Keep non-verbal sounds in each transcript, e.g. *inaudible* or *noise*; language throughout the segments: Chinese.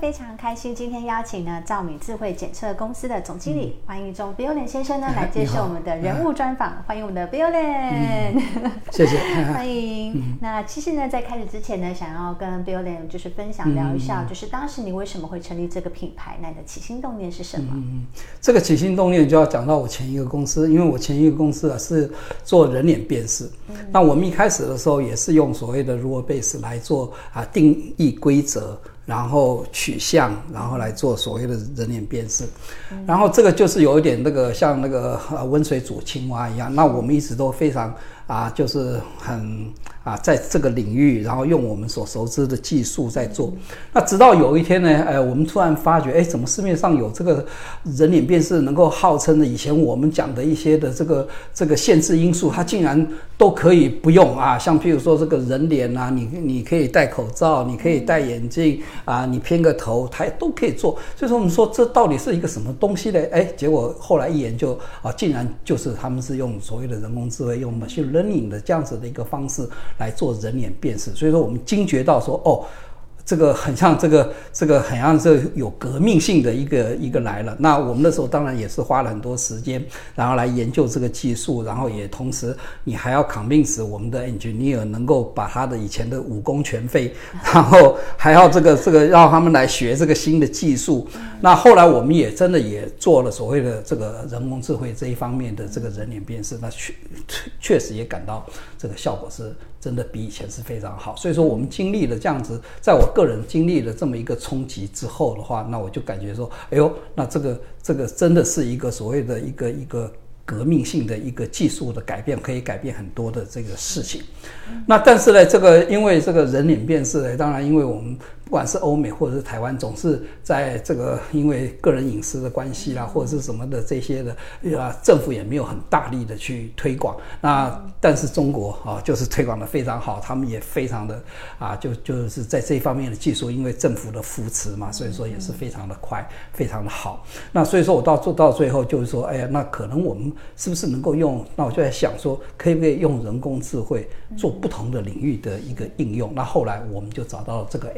非常开心，今天邀请呢兆闵智慧检测公司的总经理欢迎中 Billion 先生呢 *laughs* 来接受我们的人物专访，欢迎我们的 Billion，、嗯、谢谢，*laughs* 欢迎。嗯、那其实呢，在开始之前呢，想要跟 Billion 就是分享聊一下，嗯、就是当时你为什么会成立这个品牌，那你的起心动念是什么？嗯，这个起心动念就要讲到我前一个公司，因为我前一个公司啊是做人脸辨识，嗯、那我们一开始的时候也是用所谓的 rule base 来做啊定义规则。然后取向，然后来做所谓的人脸辨识，然后这个就是有一点那个像那个温水煮青蛙一样。那我们一直都非常啊，就是很。啊，在这个领域，然后用我们所熟知的技术在做。那直到有一天呢，呃，我们突然发觉，哎，怎么市面上有这个人脸辨识能够号称的以前我们讲的一些的这个这个限制因素，它竟然都可以不用啊？像譬如说这个人脸啊，你你可以戴口罩，你可以戴眼镜啊，你偏个头，它都可以做。所以说，我们说这到底是一个什么东西呢？哎，结果后来一研究啊，竟然就是他们是用所谓的人工智慧，用 machine learning 的这样子的一个方式。来做人脸辨识，所以说我们惊觉到说，哦。这个很像这个这个很像是有革命性的一个一个来了。那我们那时候当然也是花了很多时间，然后来研究这个技术，然后也同时你还要 convince 我们的 engineer 能够把他的以前的武功全废，然后还要这个这个让他们来学这个新的技术。那后来我们也真的也做了所谓的这个人工智慧这一方面的这个人脸辨识，那确确实也感到这个效果是真的比以前是非常好。所以说我们经历了这样子，在我。个人经历了这么一个冲击之后的话，那我就感觉说，哎呦，那这个这个真的是一个所谓的一个一个革命性的一个技术的改变，可以改变很多的这个事情。那但是呢，这个因为这个人脸辨识呢，当然因为我们。不管是欧美或者是台湾，总是在这个因为个人隐私的关系啦，或者是什么的这些的，啊，政府也没有很大力的去推广。那但是中国啊，就是推广的非常好，他们也非常的啊，就就是在这方面的技术，因为政府的扶持嘛，所以说也是非常的快，非常的好。那所以说我到做到最后就是说，哎呀，那可能我们是不是能够用？那我就在想说，可以不可以用人工智慧做不同的领域的一个应用？那后来我们就找到了这个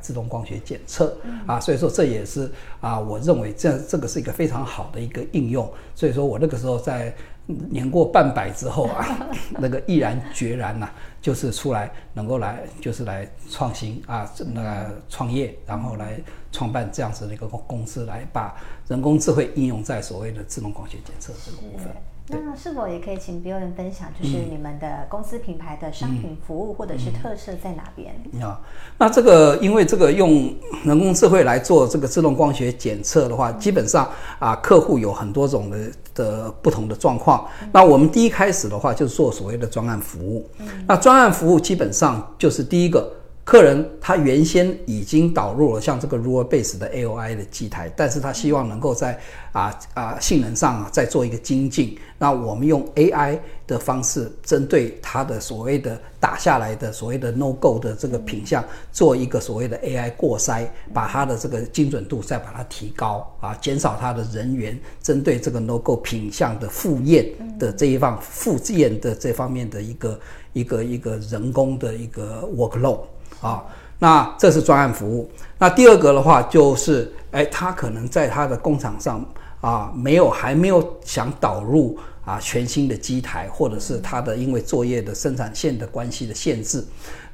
自动光学检测啊，所以说这也是啊，我认为这这个是一个非常好的一个应用。所以说我那个时候在年过半百之后啊，*laughs* 那个毅然决然呐、就是出来能够来就是来创新啊，那创业，然后来创办这样子的一个公司，来把人工智慧应用在所谓的自动光学检测这个部分。那是否也可以请 Billion 分享，就是你们的公司品牌的商品服务或者是特色在哪边？啊、嗯嗯嗯，那这个因为这个用人工智慧来做这个自动光学检测的话，嗯、基本上啊，客户有很多种的的不同的状况。嗯、那我们第一开始的话，就是做所谓的专案服务。嗯、那专案服务基本上就是第一个。客人他原先已经导入了像这个 Rule Base 的 AOI 的机台，但是他希望能够在啊啊性能上啊再做一个精进。那我们用 AI 的方式，针对他的所谓的打下来的所谓的 No Go 的这个品相，做一个所谓的 AI 过筛，把它的这个精准度再把它提高啊，减少它的人员针对这个 No Go 品相的复验的这一方复验的这方面的一个一个一个人工的一个 workload。啊，那这是专案服务。那第二个的话，就是，哎，他可能在他的工厂上啊，没有还没有想导入啊全新的机台，或者是他的因为作业的生产线的关系的限制，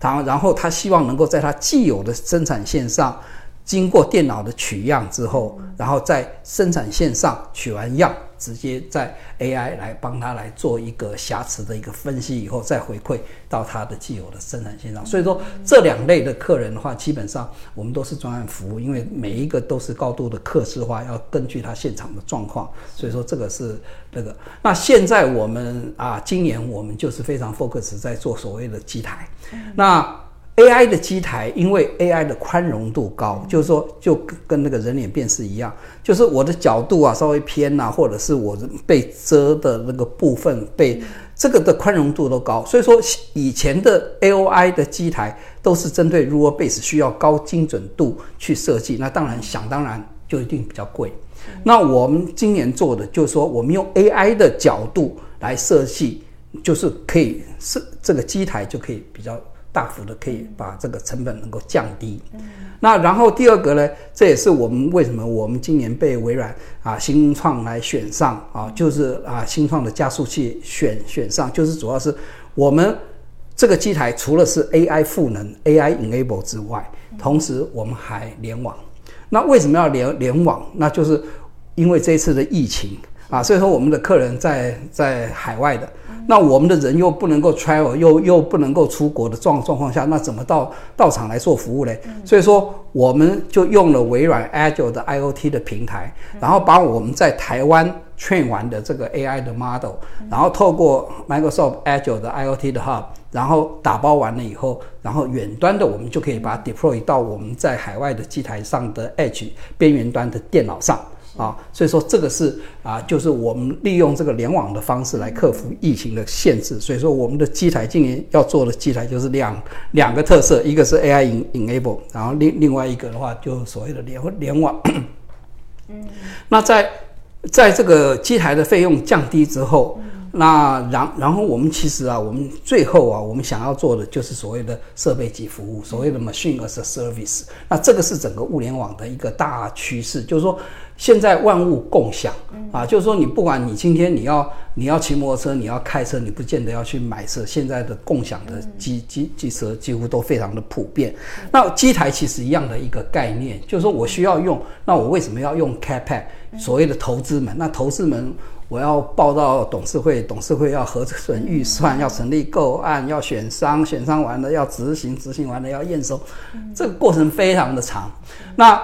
然后然后他希望能够在他既有的生产线上。经过电脑的取样之后，然后在生产线上取完样，直接在 AI 来帮他来做一个瑕疵的一个分析，以后再回馈到他的既有的生产线上。所以说，这两类的客人的话，基本上我们都是专案服务，因为每一个都是高度的客制化，要根据他现场的状况。所以说，这个是那个。那现在我们啊，今年我们就是非常 focus 在做所谓的机台。那 AI 的机台，因为 AI 的宽容度高，就是说，就跟那个人脸辨识一样，就是我的角度啊稍微偏呐、啊，或者是我被遮的那个部分被这个的宽容度都高。所以说，以前的 AOI 的机台都是针对 Rule Base 需要高精准度去设计，那当然想当然就一定比较贵。那我们今年做的就是说，我们用 AI 的角度来设计，就是可以是这个机台就可以比较大幅的可以把这个成本能够降低。那然后第二个呢，这也是我们为什么我们今年被微软啊新创来选上啊，就是啊新创的加速器选选上，就是主要是我们这个机台除了是 AI 赋能 AI enable 之外，同时我们还联网。那为什么要联联网？那就是因为这一次的疫情啊，所以说我们的客人在在海外的，那我们的人又不能够 travel，又又不能够出国的状状况下，那怎么到到场来做服务嘞？所以说我们就用了微软 Azure 的 IoT 的平台，然后把我们在台湾 train 完的这个 AI 的 model，然后透过 Microsoft Azure 的 IoT 的 Hub。然后打包完了以后，然后远端的我们就可以把它 deploy 到我们在海外的机台上的 Edge 边缘端的电脑上啊，所以说这个是啊，就是我们利用这个联网的方式来克服疫情的限制。所以说我们的机台今年要做的机台就是两两个特色，一个是 AI enable，然后另另外一个的话就所谓的联联网。嗯，那在在这个机台的费用降低之后。那然然后我们其实啊，我们最后啊，我们想要做的就是所谓的设备及服务，所谓的 machine as a service。那这个是整个物联网的一个大趋势，就是说现在万物共享啊，就是说你不管你今天你要你要骑摩托车，你要开车，你不见得要去买车。现在的共享的机机机车几乎都非常的普遍。那机台其实一样的一个概念，就是说我需要用，那我为什么要用 CapEx？所谓的投资门，那投资门。我要报到董事会，董事会要核准预算，要成立购案，要选商，选商完了要执行，执行完了要验收，这个过程非常的长。那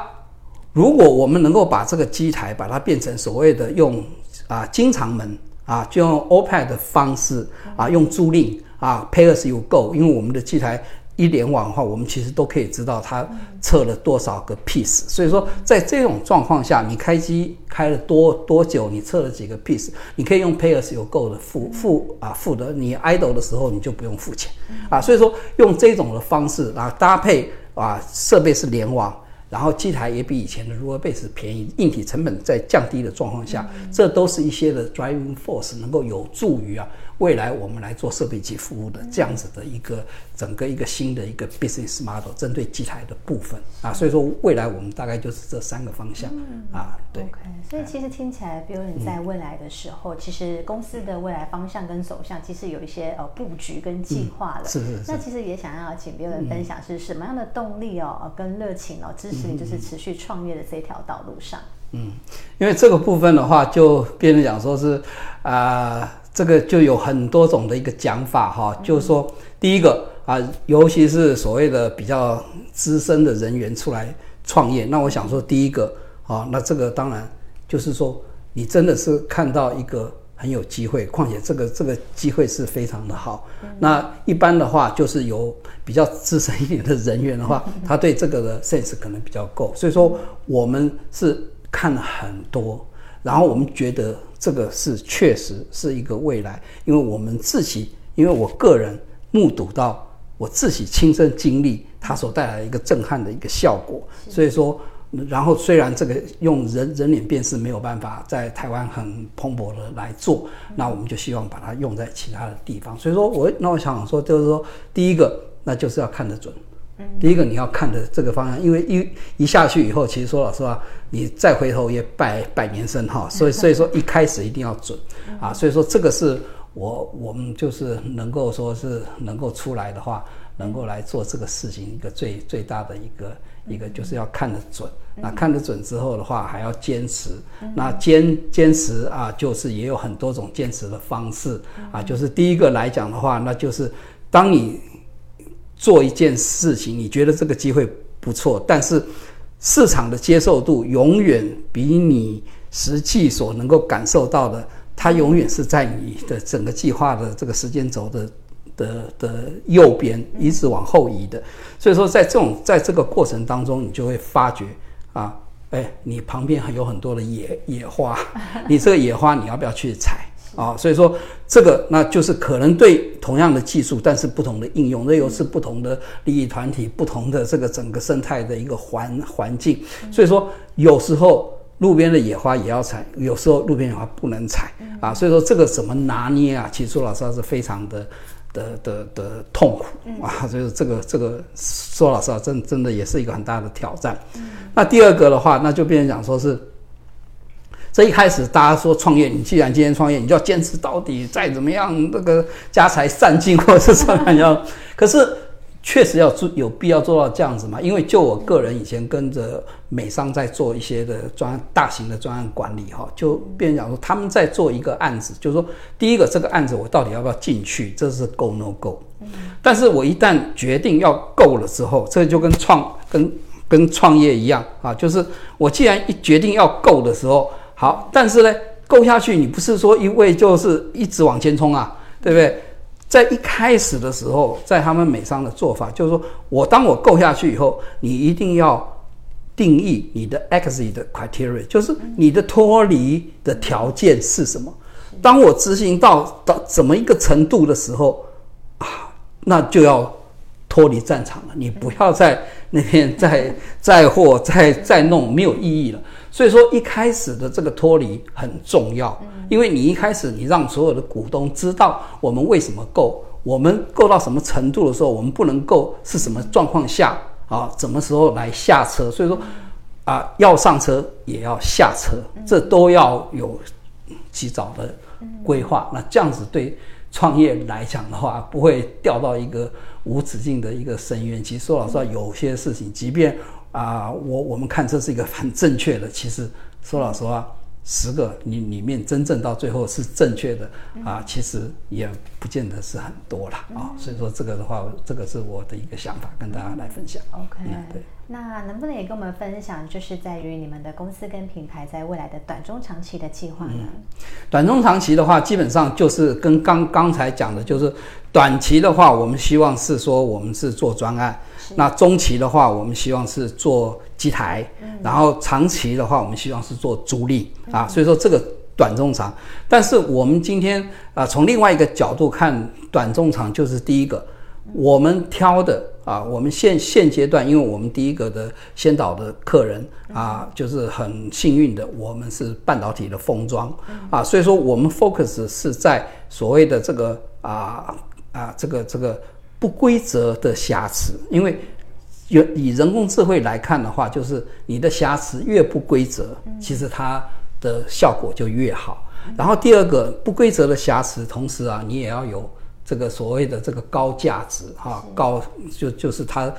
如果我们能够把这个机台把它变成所谓的用啊经常门啊，就用 OPEX 的方式啊，用租赁啊，Pay as you go，因为我们的机台。一联网的话，我们其实都可以知道它测了多少个 piece。所以说，在这种状况下，你开机开了多多久，你测了几个 piece，你可以用 pay as you go 的付付啊付的，你 idle 的时候你就不用付钱啊。所以说，用这种的方式啊搭配啊设备是联网，然后机台也比以前的 Rule Base 便宜，硬体成本在降低的状况下，这都是一些的 driving force 能够有助于啊。未来我们来做设备级服务的这样子的一个整个一个新的一个 business model，针对机台的部分啊，所以说未来我们大概就是这三个方向啊，对。所以其实听起来，Billon 在未来的时候，其实公司的未来方向跟走向，其实有一些呃布局跟计划了。是是是。那其实也想要请 Billon 分享是什么样的动力哦，跟热情哦，支持你就是持续创业的这条道路上。嗯，因为这个部分的话，就变成讲说是啊。这个就有很多种的一个讲法哈，就是说，第一个啊，尤其是所谓的比较资深的人员出来创业，那我想说，第一个啊，那这个当然就是说，你真的是看到一个很有机会，况且这个这个机会是非常的好。那一般的话，就是有比较资深一点的人员的话，*laughs* 他对这个的 sense 可能比较够，所以说我们是看了很多。然后我们觉得这个是确实是一个未来，因为我们自己，因为我个人目睹到，我自己亲身经历它所带来的一个震撼的一个效果，所以说，然后虽然这个用人人脸辨识没有办法在台湾很蓬勃的来做，那我们就希望把它用在其他的地方。所以说我那我想说，就是说第一个，那就是要看得准。第一个你要看的这个方向，因为一一下去以后，其实说老实话，你再回头也百百年身哈，所以所以说一开始一定要准啊，所以说这个是我我们就是能够说是能够出来的话，能够来做这个事情一个最最大的一个一个就是要看得准，那看得准之后的话还要坚持，那坚坚持啊，就是也有很多种坚持的方式啊，就是第一个来讲的话，那就是当你。做一件事情，你觉得这个机会不错，但是市场的接受度永远比你实际所能够感受到的，它永远是在你的整个计划的这个时间轴的的的右边，一直往后移的。所以说，在这种在这个过程当中，你就会发觉啊。哎，你旁边还有很多的野野花，*laughs* 你这个野花你要不要去采啊，所以说这个那就是可能对同样的技术，但是不同的应用，那又是不同的利益团体、不同的这个整个生态的一个环环境。所以说有时候路边的野花也要采，有时候路边野花不能采啊。所以说这个怎么拿捏啊？其实说老实话是非常的的的的痛苦啊。所以这个这个说老实话，真真的也是一个很大的挑战。那第二个的话，那就变成讲说是。这一开始大家说创业，你既然今天创业，你就要坚持到底，再怎么样那个家财散尽或者是什么样。*laughs* 可是确实要做，有必要做到这样子嘛？因为就我个人以前跟着美商在做一些的专大型的专案管理哈，就变成讲说他们在做一个案子，就是说第一个这个案子我到底要不要进去，这是 go no go。但是我一旦决定要 go 了之后，这就跟创跟跟创业一样啊，就是我既然一决定要 go 的时候。好，但是呢，够下去，你不是说一味就是一直往前冲啊，对不对？在一开始的时候，在他们美商的做法，就是说我当我够下去以后，你一定要定义你的 exit 的 criteria，就是你的脱离的条件是什么。当我执行到到怎么一个程度的时候啊，那就要脱离战场了，你不要在那边再再或再再弄，没有意义了。所以说，一开始的这个脱离很重要，因为你一开始你让所有的股东知道我们为什么 go，我们 go 到什么程度的时候，我们不能 go 是什么状况下啊，什么时候来下车。所以说，啊，要上车也要下车，这都要有及早的规划。那这样子对创业来讲的话，不会掉到一个无止境的一个深渊。其实说老实话，有些事情，即便啊，我我们看这是一个很正确的。其实说老实话，十个你里面真正到最后是正确的啊，其实也不见得是很多了啊。所以说这个的话，这个是我的一个想法，跟大家来分享。OK，对。那能不能也跟我们分享，就是在于你们的公司跟品牌在未来的短中长期的计划呢？嗯，短中长期的话，基本上就是跟刚刚才讲的，就是短期的话，我们希望是说我们是做专案；那中期的话，我们希望是做机台；然后长期的话，我们希望是做租赁啊。所以说这个短中长，但是我们今天啊，从另外一个角度看，短中长就是第一个。我们挑的啊，我们现现阶段，因为我们第一个的先导的客人啊，就是很幸运的，我们是半导体的封装啊，所以说我们 focus 是在所谓的这个啊啊这个这个不规则的瑕疵，因为有以人工智慧来看的话，就是你的瑕疵越不规则，其实它的效果就越好。然后第二个不规则的瑕疵，同时啊，你也要有。这个所谓的这个高价值哈，高就就是它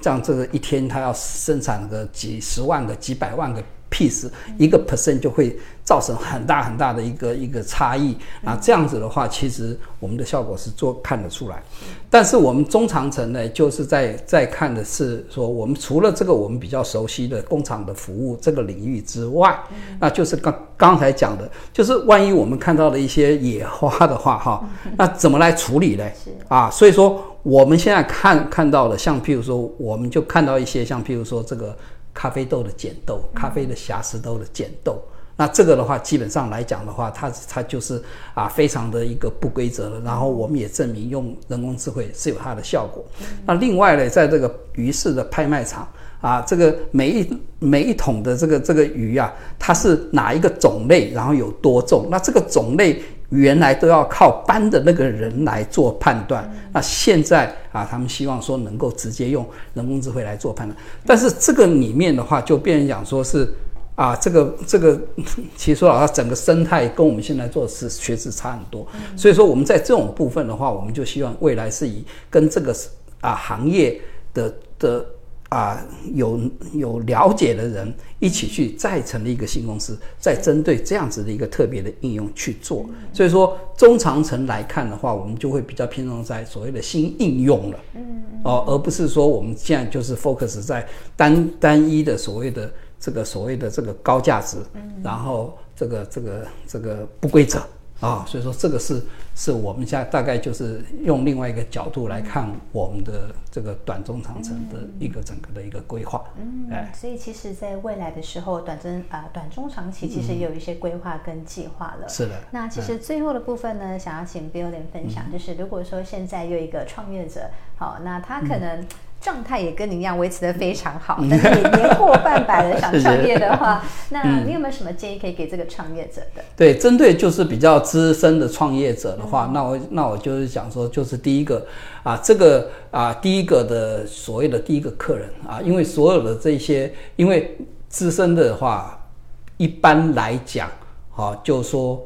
像这个一天它要生产个几十万个、几百万个 piece，一个 percent 就会造成很大很大的一个一个差异。那这样子的话，其实我们的效果是做看得出来。但是我们中长程呢，就是在在看的是说，我们除了这个我们比较熟悉的工厂的服务这个领域之外，那就是刚刚才讲的，就是万一我们看到了一些野花的话，哈，那怎么来处理呢？啊，所以说我们现在看看到的，像譬如说，我们就看到一些像譬如说这个咖啡豆的剪豆，咖啡的瑕疵豆的剪豆。那这个的话，基本上来讲的话，它它就是啊，非常的一个不规则的。然后我们也证明用人工智慧是有它的效果。那另外呢，在这个鱼市的拍卖场啊，这个每一每一桶的这个这个鱼啊，它是哪一个种类，然后有多重？那这个种类原来都要靠搬的那个人来做判断。那现在啊，他们希望说能够直接用人工智慧来做判断。但是这个里面的话，就变成讲说是。啊，这个这个，*laughs* 其实说老实话，整个生态跟我们现在做的是确实差很多。所以说，我们在这种部分的话，我们就希望未来是以跟这个啊行业的的啊有有了解的人一起去再成立一个新公司，再针对这样子的一个特别的应用去做。所以说，中长程来看的话，我们就会比较偏重在所谓的新应用了，嗯哦，而不是说我们现在就是 focus 在单单一的所谓的。这个所谓的这个高价值，然后这个这个这个不规则，啊，所以说这个是是我们现在大概就是用另外一个角度来看我们的这个短中长程的一个整个的一个规划。嗯，哎，所以其实在未来的时候，短中啊、呃、短中长期其实也有一些规划跟计划了。是的。那其实最后的部分呢，想要请 Billion 分享，就是如果说现在有一个创业者，好，那他可能。状态也跟你一样维持的非常好，但是也年过半百了，*laughs* 想创业的话，*laughs* 那你有没有什么建议可以给这个创业者的？对，针对就是比较资深的创业者的话，嗯、那我那我就是想说，就是第一个啊，这个啊，第一个的所谓的第一个客人啊，因为所有的这些，因为资深的话，一般来讲，啊，就是说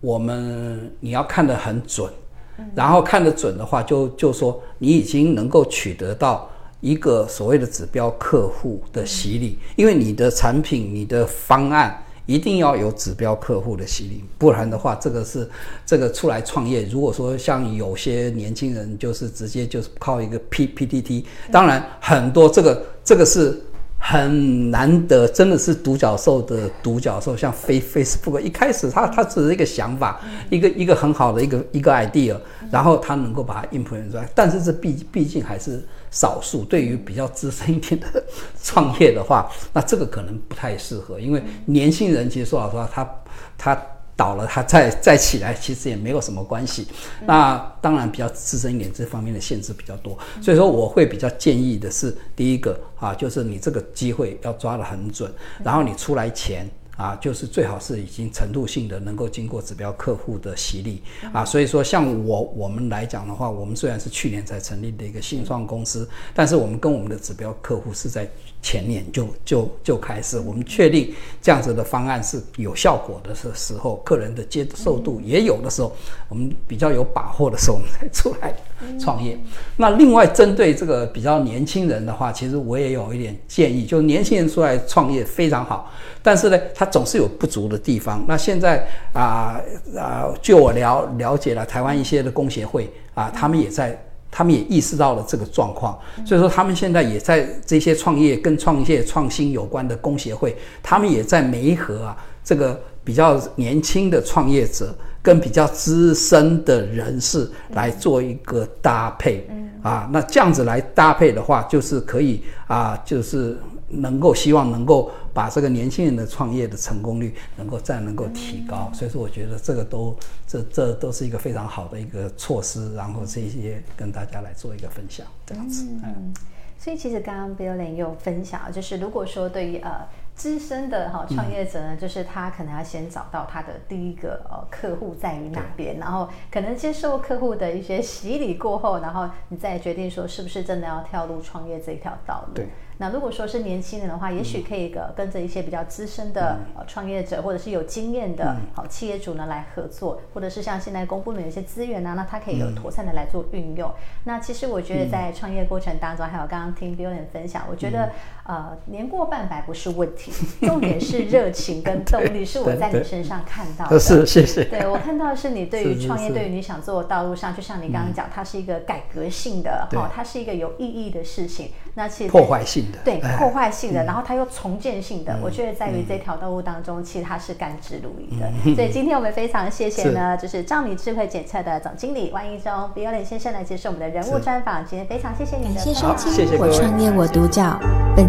我们你要看得很准。然后看得准的话就，就就说你已经能够取得到一个所谓的指标客户的洗礼，因为你的产品、你的方案一定要有指标客户的洗礼，不然的话，这个是这个出来创业。如果说像有些年轻人就是直接就是靠一个 P P T T，当然很多这个这个是。很难得，真的是独角兽的独角兽，像 Facebook，一开始它它只是一个想法，一个一个很好的一个一个 idea，然后它能够把它 implement 出来，但是这毕毕竟还是少数。对于比较资深一点的创业的话，那这个可能不太适合，因为年轻人其实说老实话，他他。倒了，它再再起来，其实也没有什么关系。那当然比较资深一点，这方面的限制比较多。所以说，我会比较建议的是，第一个啊，就是你这个机会要抓得很准，然后你出来前。啊，就是最好是已经程度性的能够经过指标客户的洗礼啊，所以说像我我们来讲的话，我们虽然是去年才成立的一个新创公司，但是我们跟我们的指标客户是在前年就就就开始，我们确定这样子的方案是有效果的时时候，客人的接受度也有的时候，我们比较有把握的时候，我们才出来创业。那另外针对这个比较年轻人的话，其实我也有一点建议，就是年轻人出来创业非常好，但是呢，他总是有不足的地方。那现在啊啊，据我了了解了，台湾一些的工协会啊，他们也在，他们也意识到了这个状况，所以说他们现在也在这些创业跟创业创新有关的工协会，他们也在媒合啊，这个比较年轻的创业者跟比较资深的人士来做一个搭配啊。那这样子来搭配的话，就是可以啊，就是。能够希望能够把这个年轻人的创业的成功率能够再能够提高，所以说我觉得这个都这这都是一个非常好的一个措施，然后这些跟大家来做一个分享，这样子。嗯，所以其实刚刚 Billion 有分享，就是如果说对于呃资深的哈创业者呢，就是他可能要先找到他的第一个呃客户在于哪边，然后可能接受客户的一些洗礼过后，然后你再决定说是不是真的要跳入创业这一条道路。对。那如果说是年轻人的话，也许可以个跟着一些比较资深的呃创业者，或者是有经验的好企业主呢来合作，或者是像现在公布的有些资源呢，那他可以有妥善的来做运用。那其实我觉得在创业过程当中，还有刚刚听 Billion 分享，我觉得呃年过半百不是问题，重点是热情跟动力，是我在你身上看到的。是，谢谢。对，我看到的是你对于创业，对于你想做的道路上，就像你刚刚讲，它是一个改革性的，哦，它是一个有意义的事情。那其实破坏性的，对破坏性的，然后它又重建性的，我觉得在于这条道路当中，其实它是甘之如饴的。所以今天我们非常谢谢呢，就是兆拟智慧检测的总经理万一中 Billion 先生来接受我们的人物专访。今天非常谢谢你的谢谢收听，我创业我独角。本